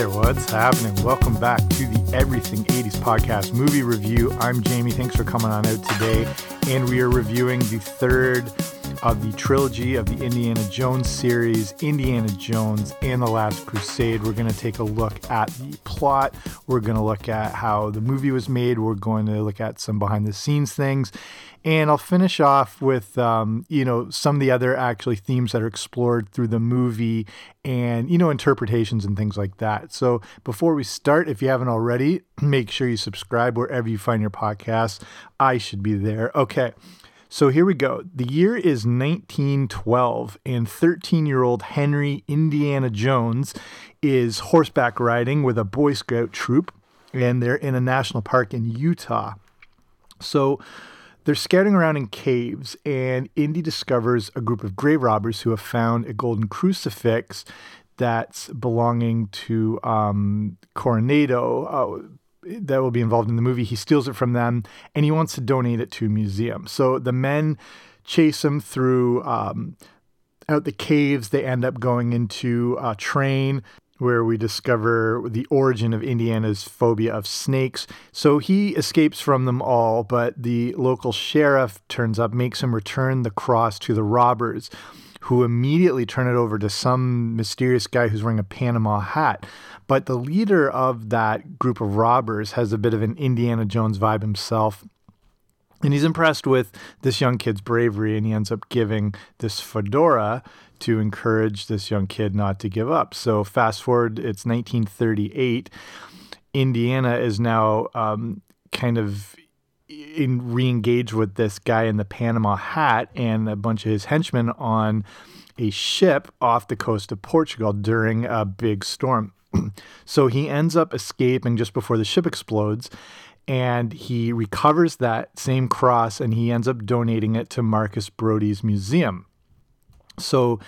There, what's happening? Welcome back to the Everything 80s podcast movie review. I'm Jamie. Thanks for coming on out today. And we are reviewing the third of the trilogy of the Indiana Jones series, Indiana Jones and the Last Crusade. We're going to take a look at the plot. We're going to look at how the movie was made. We're going to look at some behind the scenes things. And I'll finish off with, um, you know, some of the other actually themes that are explored through the movie and, you know, interpretations and things like that. So before we start, if you haven't already, make sure you subscribe wherever you find your podcasts. I should be there. Okay. So here we go. The year is 1912, and 13 year old Henry Indiana Jones is horseback riding with a Boy Scout troop, and they're in a national park in Utah. So they're scouting around in caves, and Indy discovers a group of grave robbers who have found a golden crucifix that's belonging to um, Coronado. Uh, that will be involved in the movie. He steals it from them and he wants to donate it to a museum. So the men chase him through um, out the caves. They end up going into a train where we discover the origin of Indiana's phobia of snakes. So he escapes from them all, but the local sheriff turns up, makes him return the cross to the robbers, who immediately turn it over to some mysterious guy who's wearing a Panama hat. But the leader of that group of robbers has a bit of an Indiana Jones vibe himself. And he's impressed with this young kid's bravery, and he ends up giving this fedora to encourage this young kid not to give up. So, fast forward, it's 1938. Indiana is now um, kind of in re-engaged with this guy in the Panama hat and a bunch of his henchmen on a ship off the coast of Portugal during a big storm. so he ends up escaping just before the ship explodes and he recovers that same cross and he ends up donating it to Marcus Brody's museum. So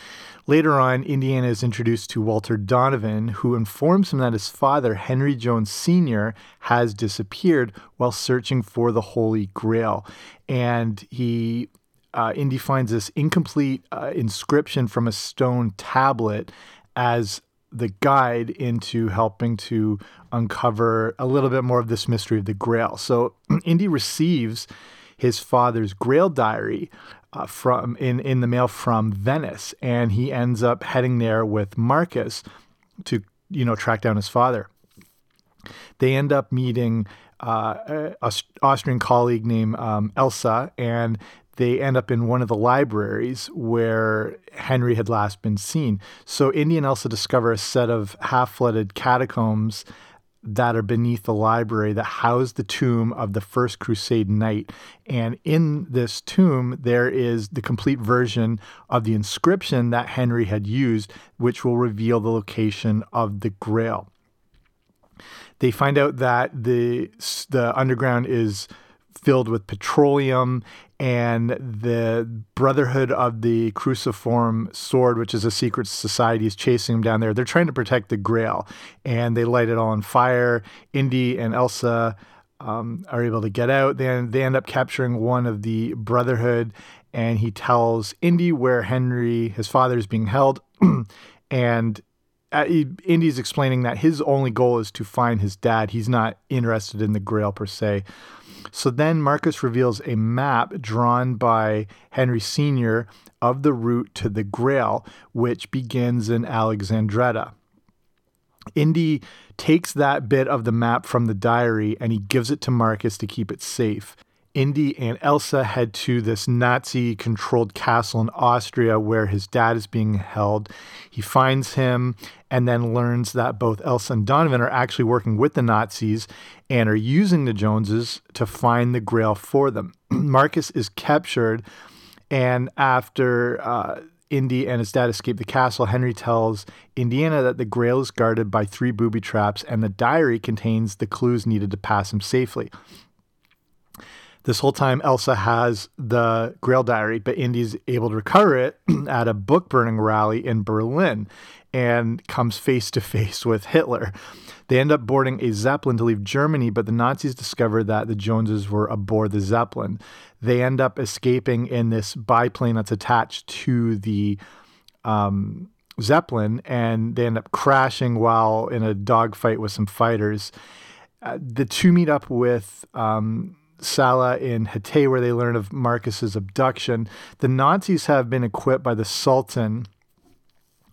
later on, Indiana is introduced to Walter Donovan, who informs him that his father, Henry Jones Sr., has disappeared while searching for the Holy Grail. And he uh, Indy finds this incomplete uh, inscription from a stone tablet as the guide into helping to uncover a little bit more of this mystery of the Grail. So Indy receives his father's Grail diary uh, from in in the mail from Venice, and he ends up heading there with Marcus to you know track down his father. They end up meeting uh, an Austrian colleague named um, Elsa, and they end up in one of the libraries where Henry had last been seen. So Indy and Elsa discover a set of half flooded catacombs that are beneath the library that house the tomb of the first crusade knight. And in this tomb there is the complete version of the inscription that henry had used which will reveal the location of the grail. They find out that the the underground is filled with petroleum and the Brotherhood of the Cruciform Sword, which is a secret society, is chasing them down there. They're trying to protect the Grail, and they light it all on fire. Indy and Elsa um, are able to get out. Then they end up capturing one of the Brotherhood, and he tells Indy where Henry, his father, is being held, and uh, Indy's explaining that his only goal is to find his dad. He's not interested in the Grail per se. So then Marcus reveals a map drawn by Henry Sr. of the route to the Grail, which begins in Alexandretta. Indy takes that bit of the map from the diary and he gives it to Marcus to keep it safe. Indy and Elsa head to this Nazi controlled castle in Austria where his dad is being held. He finds him and then learns that both Elsa and Donovan are actually working with the Nazis and are using the Joneses to find the grail for them. Marcus is captured, and after uh, Indy and his dad escape the castle, Henry tells Indiana that the grail is guarded by three booby traps and the diary contains the clues needed to pass him safely. This whole time, Elsa has the Grail Diary, but Indy's able to recover it at a book burning rally in Berlin and comes face to face with Hitler. They end up boarding a Zeppelin to leave Germany, but the Nazis discover that the Joneses were aboard the Zeppelin. They end up escaping in this biplane that's attached to the um, Zeppelin and they end up crashing while in a dogfight with some fighters. Uh, the two meet up with um, Salah in Hatay, where they learn of Marcus's abduction. The Nazis have been equipped by the Sultan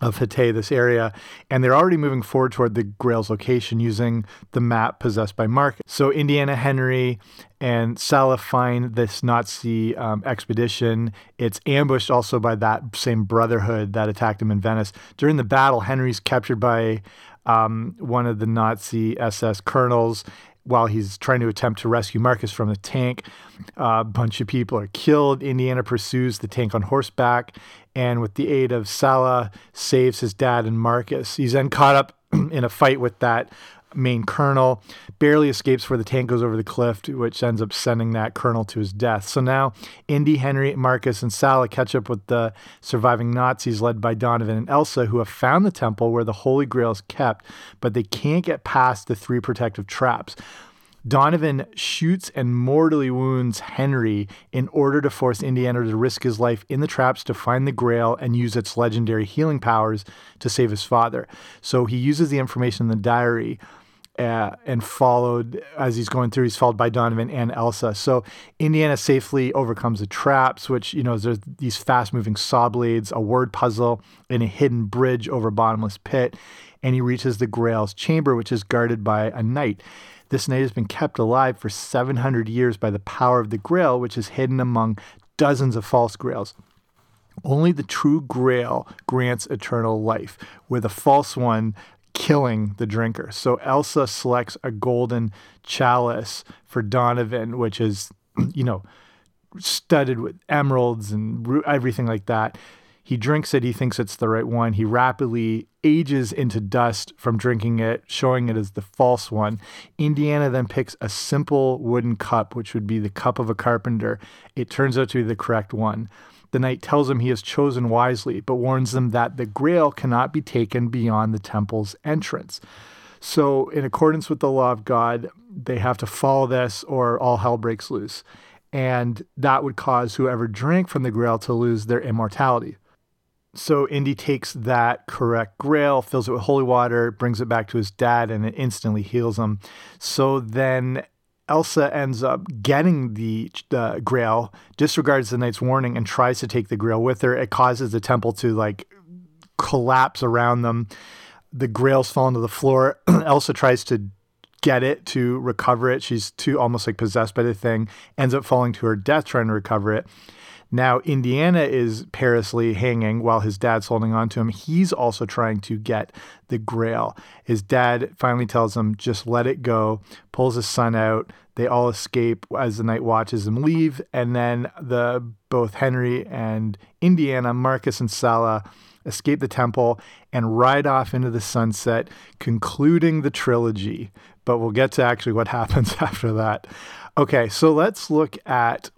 of Hatay, this area, and they're already moving forward toward the Grail's location using the map possessed by Marcus. So Indiana Henry and Salah find this Nazi um, expedition. It's ambushed also by that same brotherhood that attacked him in Venice. During the battle, Henry's captured by um, one of the Nazi SS colonels while he's trying to attempt to rescue Marcus from the tank. A bunch of people are killed. Indiana pursues the tank on horseback, and with the aid of Salah, saves his dad and Marcus. He's then caught up in a fight with that main colonel, barely escapes where the tank goes over the cliff, which ends up sending that colonel to his death. So now Indy, Henry, Marcus, and Salah catch up with the surviving Nazis led by Donovan and Elsa, who have found the temple where the Holy Grail is kept, but they can't get past the three protective traps. Donovan shoots and mortally wounds Henry in order to force Indiana to risk his life in the traps to find the Grail and use its legendary healing powers to save his father. So he uses the information in the diary uh, and followed as he's going through. He's followed by Donovan and Elsa. So Indiana safely overcomes the traps, which you know there's these fast-moving saw blades, a word puzzle, and a hidden bridge over a bottomless pit. And he reaches the Grail's chamber, which is guarded by a knight. This knight has been kept alive for 700 years by the power of the Grail, which is hidden among dozens of false Grails. Only the true Grail grants eternal life, where the false one killing the drinker. So Elsa selects a golden chalice for Donovan, which is, you know, studded with emeralds and everything like that. He drinks it. He thinks it's the right one. He rapidly ages into dust from drinking it, showing it as the false one. Indiana then picks a simple wooden cup, which would be the cup of a carpenter. It turns out to be the correct one. The knight tells him he has chosen wisely, but warns them that the grail cannot be taken beyond the temple's entrance. So, in accordance with the law of God, they have to follow this or all hell breaks loose. And that would cause whoever drank from the grail to lose their immortality. So Indy takes that correct grail, fills it with holy water, brings it back to his dad, and it instantly heals him. So then Elsa ends up getting the uh, grail, disregards the knight's warning, and tries to take the grail with her. It causes the temple to like collapse around them. The grails fall into the floor. Elsa tries to get it to recover it. She's too almost like possessed by the thing, ends up falling to her death trying to recover it. Now, Indiana is perilously hanging while his dad's holding on to him. He's also trying to get the grail. His dad finally tells him, just let it go, pulls his son out. They all escape as the knight watches them leave. And then the both Henry and Indiana, Marcus and Salah, escape the temple and ride off into the sunset, concluding the trilogy. But we'll get to actually what happens after that. Okay, so let's look at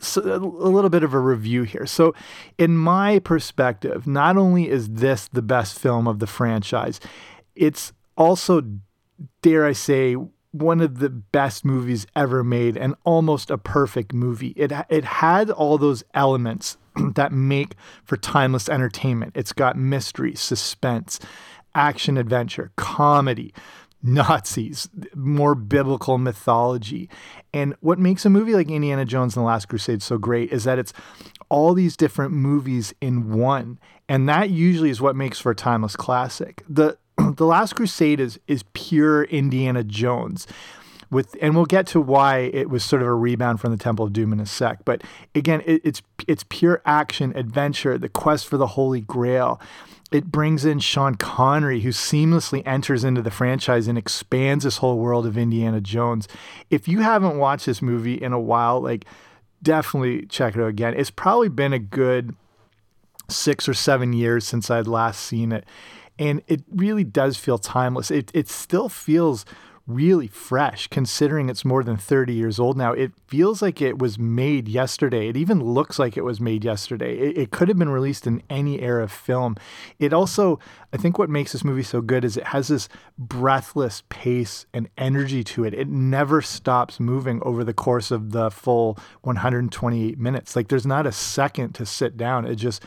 so a little bit of a review here. So, in my perspective, not only is this the best film of the franchise, it's also, dare I say, one of the best movies ever made and almost a perfect movie. It it had all those elements that make for timeless entertainment. It's got mystery, suspense, action adventure, comedy, Nazis, more biblical mythology. And what makes a movie like Indiana Jones and the Last Crusade so great is that it's all these different movies in one. And that usually is what makes for a timeless classic. The The Last Crusade is is pure Indiana Jones. With and we'll get to why it was sort of a rebound from the Temple of Doom in a sec. But again, it, it's it's pure action, adventure, the quest for the Holy Grail it brings in Sean Connery, who seamlessly enters into the franchise and expands this whole world of Indiana Jones. If you haven't watched this movie in a while, like definitely check it out again. It's probably been a good six or seven years since I'd last seen it. And it really does feel timeless. It, it still feels really fresh considering it's more than 30 years old now. It feels like it was made yesterday. It even looks like it was made yesterday. It, it, could have been released in any era of film. It also, I think what makes this movie so good is it has this breathless pace and energy to it. It never stops moving over the course of the full 128 minutes. Like there's not a second to sit down. It just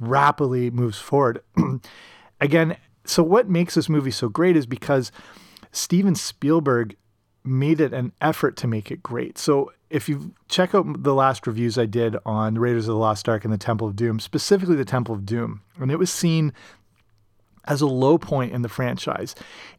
rapidly moves forward. Again, so what makes this movie so great is because Steven Spielberg made it an effort to make it great. So if you check out the last reviews I did on Raiders of the Lost Ark and the Temple of Doom, specifically the Temple of Doom, and it was seen as a low point in the franchise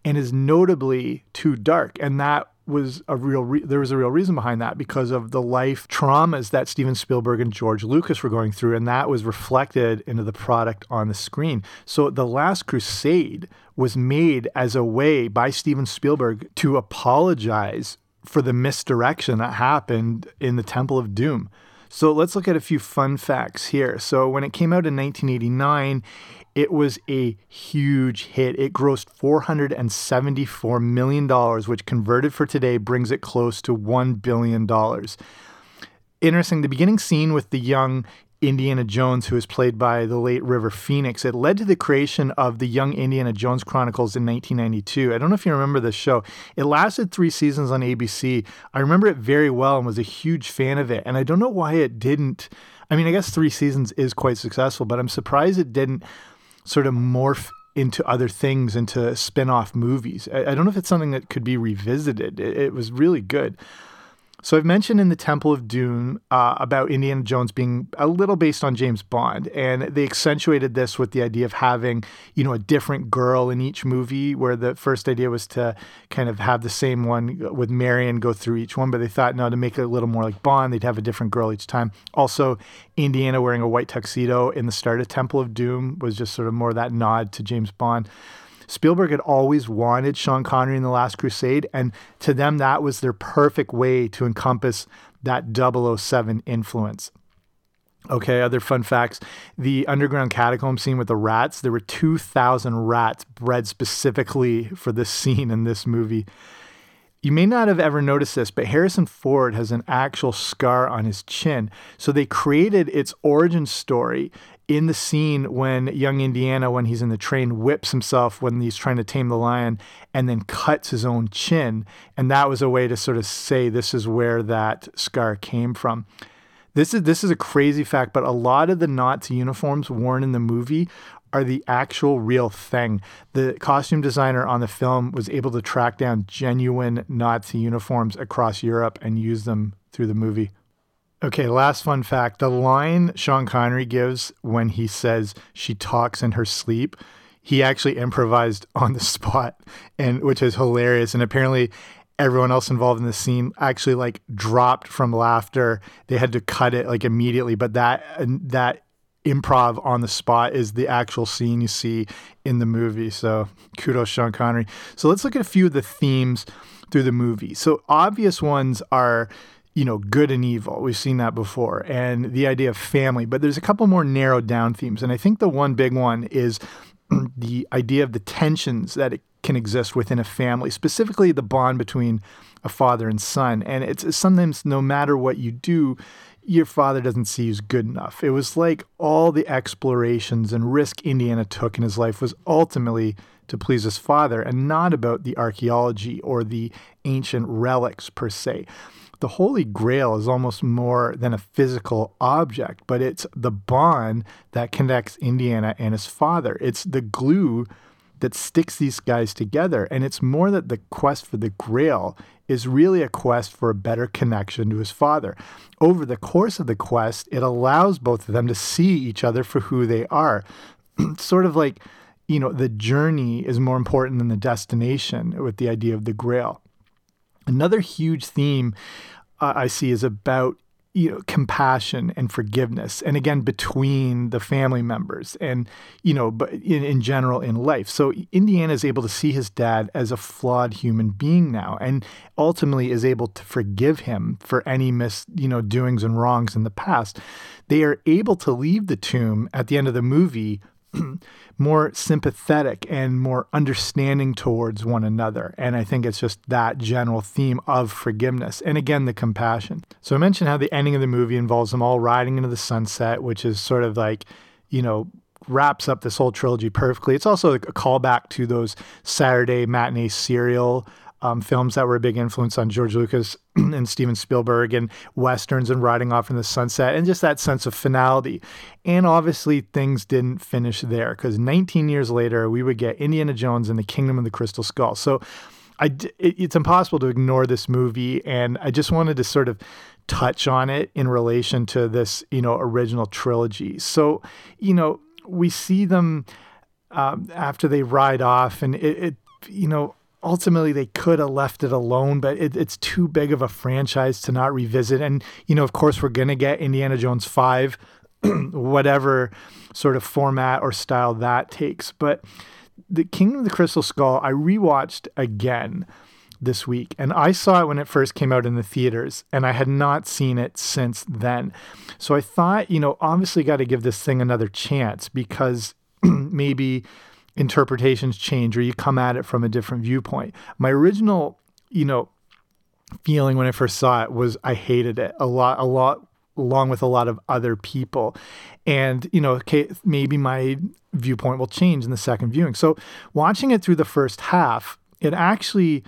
and is notably too dark. And that was a real re- there was a real reason behind that because of the life traumas that Steven Spielberg and George Lucas were going through and that was reflected into the product on the screen. So The Last Crusade was made as a way by Steven Spielberg to apologize for the misdirection that happened in the Temple of Doom. So let's look at a few fun facts here. So when it came out in 1989, it was a huge hit. It grossed $474 million, which converted for today brings it close to $1 billion. Interesting, the beginning scene with the young Indiana Jones, who was played by the late River Phoenix. It led to the creation of the Young Indiana Jones Chronicles in 1992. I don't know if you remember this show. It lasted three seasons on ABC. I remember it very well and was a huge fan of it. And I don't know why it didn't. I mean, I guess three seasons is quite successful, but I'm surprised it didn't sort of morph into other things, into spin off movies. I, I, don't know if it's something that could be revisited. It, it was really good. So I've mentioned in the Temple of Doom uh, about Indiana Jones being a little based on James Bond, and they accentuated this with the idea of having, you know, a different girl in each movie. Where the first idea was to kind of have the same one with Marion go through each one, but they thought no, to make it a little more like Bond, they'd have a different girl each time. Also, Indiana wearing a white tuxedo in the start of Temple of Doom was just sort of more that nod to James Bond. Spielberg had always wanted Sean Connery in The Last Crusade, and to them, that was their perfect way to encompass that 007 influence. Okay, other fun facts. The underground catacomb scene with the rats, there were 2,000 rats bred specifically for this scene in this movie. You may not have ever noticed this, but Harrison Ford has an actual scar on his chin. So they created its origin story in the scene when young Indiana, when he's in the train, whips himself when he's trying to tame the lion and then cuts his own chin. And that was a way to sort of say this is where that scar came from. This is this is a crazy fact, but a lot of the Nazi uniforms worn in the movie are the actual real thing. The costume designer on the film was able to track down genuine Nazi uniforms across Europe and use them through the movie. Okay, last fun fact. The line Sean Connery gives when he says she talks in her sleep, he actually improvised on the spot and which is hilarious and apparently everyone else involved in the scene actually like dropped from laughter. They had to cut it like immediately, but that that improv on the spot is the actual scene you see in the movie. So kudos Sean Connery. So let's look at a few of the themes through the movie. So obvious ones are you know, good and evil. We've seen that before, and the idea of family. But there's a couple more narrowed down themes. And I think the one big one is the idea of the tensions that it can exist within a family, specifically the bond between a father and son. And it's sometimes no matter what you do, your father doesn't see you as good enough. It was like all the explorations and risk Indiana took in his life was ultimately to please his father and not about the archaeology or the ancient relics per se the Holy Grail is almost more than a physical object, but it's the bond that connects Indiana and his father. It's the glue that sticks these guys together. And it's more that the quest for the Grail is really a quest for a better connection to his father. Over the course of the quest, it allows both of them to see each other for who they are. sort of like, you know, the journey is more important than the destination with the idea of the Grail. Another huge theme uh, I see is about you know compassion and forgiveness and again between the family members and you know but in, in general in life. So indiana is able to see his dad as a flawed human being now and ultimately is able to forgive him for any mis you know doings and wrongs in the past. They are able to leave the tomb at the end of the movie more sympathetic and more understanding towards one another. And I think it's just that general theme of forgiveness. And again, the compassion. So I mentioned how the ending of the movie involves them all riding into the sunset, which is sort of like, you know, wraps up this whole trilogy perfectly. It's also like a callback to those Saturday matinee serial um, films that were a big influence on George Lucas and Steven Spielberg and westerns and riding off in the sunset and just that sense of finality. And obviously, things didn't finish there because 19 years later, we would get Indiana Jones and the Kingdom of the Crystal Skull. So I, it, it's impossible to ignore this movie, and I just wanted to sort of touch on it in relation to this, you know, original trilogy. So, you know, we see them um, after they ride off, and it, it you know, ultimately they could have left it alone, but it, it's too big of a franchise to not revisit. And, you know, of course, we're going to get Indiana Jones 5, whatever sort of format or style that takes. But the Kingdom of the Crystal Skull, I rewatched again this week. And I saw it when it first came out in the theaters, and I had not seen it since then. So I thought, you know, obviously got to give this thing another chance because maybe interpretations change or you come at it from a different viewpoint. My original, you know, feeling when I first saw it was I hated it a lot, a lot, along with a lot of other people. And, you know, okay, maybe my viewpoint will change in the second viewing. So watching it through the first half, it actually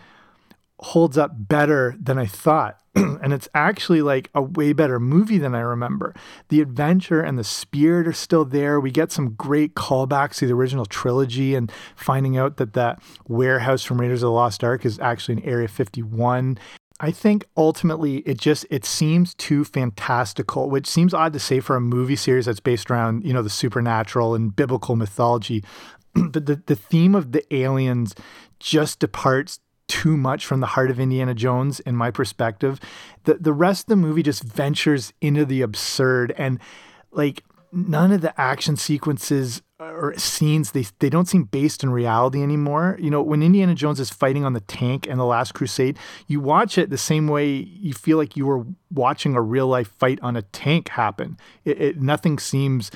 holds up better than I thought. and it's actually like a way better movie than I remember. The adventure and the spirit are still there. We get some great callbacks to the original trilogy and finding out that that warehouse from Raiders of the Lost Ark is actually in Area 51. I think ultimately it just it seems too fantastical, which seems odd to say for a movie series that's based around, you know, the supernatural and biblical mythology. but the, the theme of the aliens just departs too much from the heart of Indiana Jones, in my perspective. The the rest of the movie just ventures into the absurd and like none of the action sequences or scenes they they don't seem based in reality anymore. You know, when Indiana Jones is fighting on the tank in the Last Crusade, you watch it the same way you feel like you were watching a real life fight on a tank happen. It, it nothing seems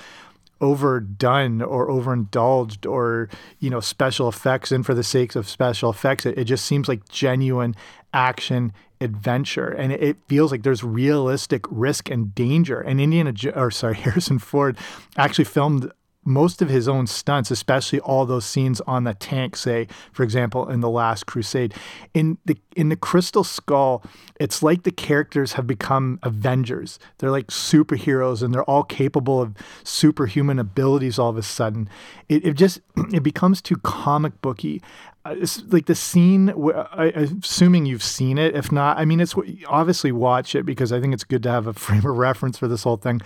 overdone or overindulged or you know special effects. And for the sake of special effects it, it just seems like genuine action adventure. And it, it, feels like there's realistic risk and danger. And indiana or sorry harrison ford actually filmed most of his own stunts, especially all those scenes on the tank, say, for example, in The Last Crusade. In the in the Crystal Skull, it's like the characters have become Avengers. They're like superheroes and they're all capable of superhuman abilities all of a sudden. It, it just it becomes too comic booky. Uh, it's like the scene, assuming you've seen it. If not, I mean, it's obviously watch it because I think it's good to have a frame of reference for this whole thing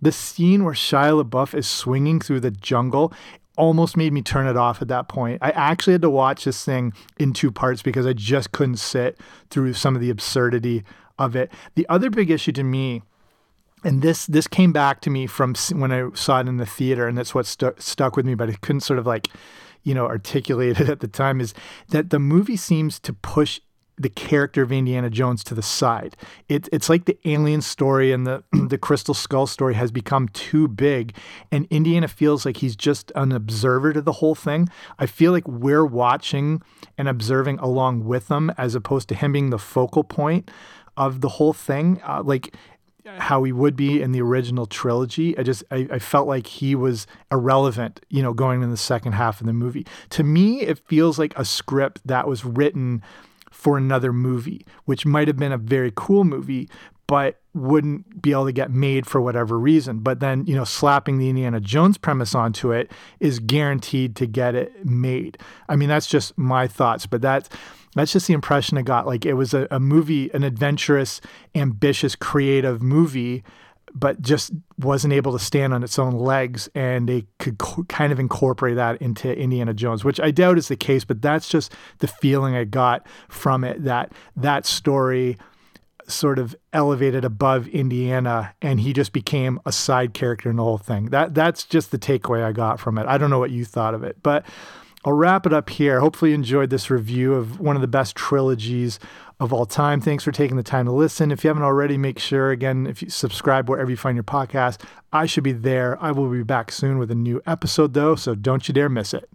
the scene where Shia LaBeouf is swinging through the jungle almost made me turn it off at that point. I actually had to watch this thing in two parts because I just couldn't sit through some of the absurdity of it. The other big issue to me and this this came back to me from when I saw it in the theater, and that's what stu- stuck with me. But I couldn't sort of like, you know, articulate it at the time. Is that the movie seems to push the character of Indiana Jones to the side. It, it's like the alien story and the the Crystal Skull story has become too big, and Indiana feels like he's just an observer to the whole thing. I feel like we're watching and observing along with him, as opposed to him being the focal point of the whole thing. Uh, like how he would be in the original trilogy. I just I, I, felt like he was irrelevant, you know, going in the second half of the movie. To me, it feels like a script that was written for another movie, which might have been a very cool movie, but wouldn't be able to get made for whatever reason. But then, you know, slapping the Indiana Jones premise onto it is guaranteed to get it made. I mean, that's just my thoughts, but that's that's just the impression I got. Like it was a, a movie, an adventurous, ambitious, creative movie but just wasn't able to stand on its own legs. And they could co- kind of incorporate that into Indiana Jones, which I doubt is the case, but that's just the feeling I got from it that that story sort of elevated above Indiana and he just became a side character in the whole thing. That that's just the takeaway I got from it. I don't know what you thought of it, but I'll wrap it up here. Hopefully you enjoyed this review of one of the best trilogies of all time. Thanks for taking the time to listen. If you haven't already, make sure, again, if you subscribe wherever you find your podcast, I should be there. I will be back soon with a new episode, though, so don't you dare miss it.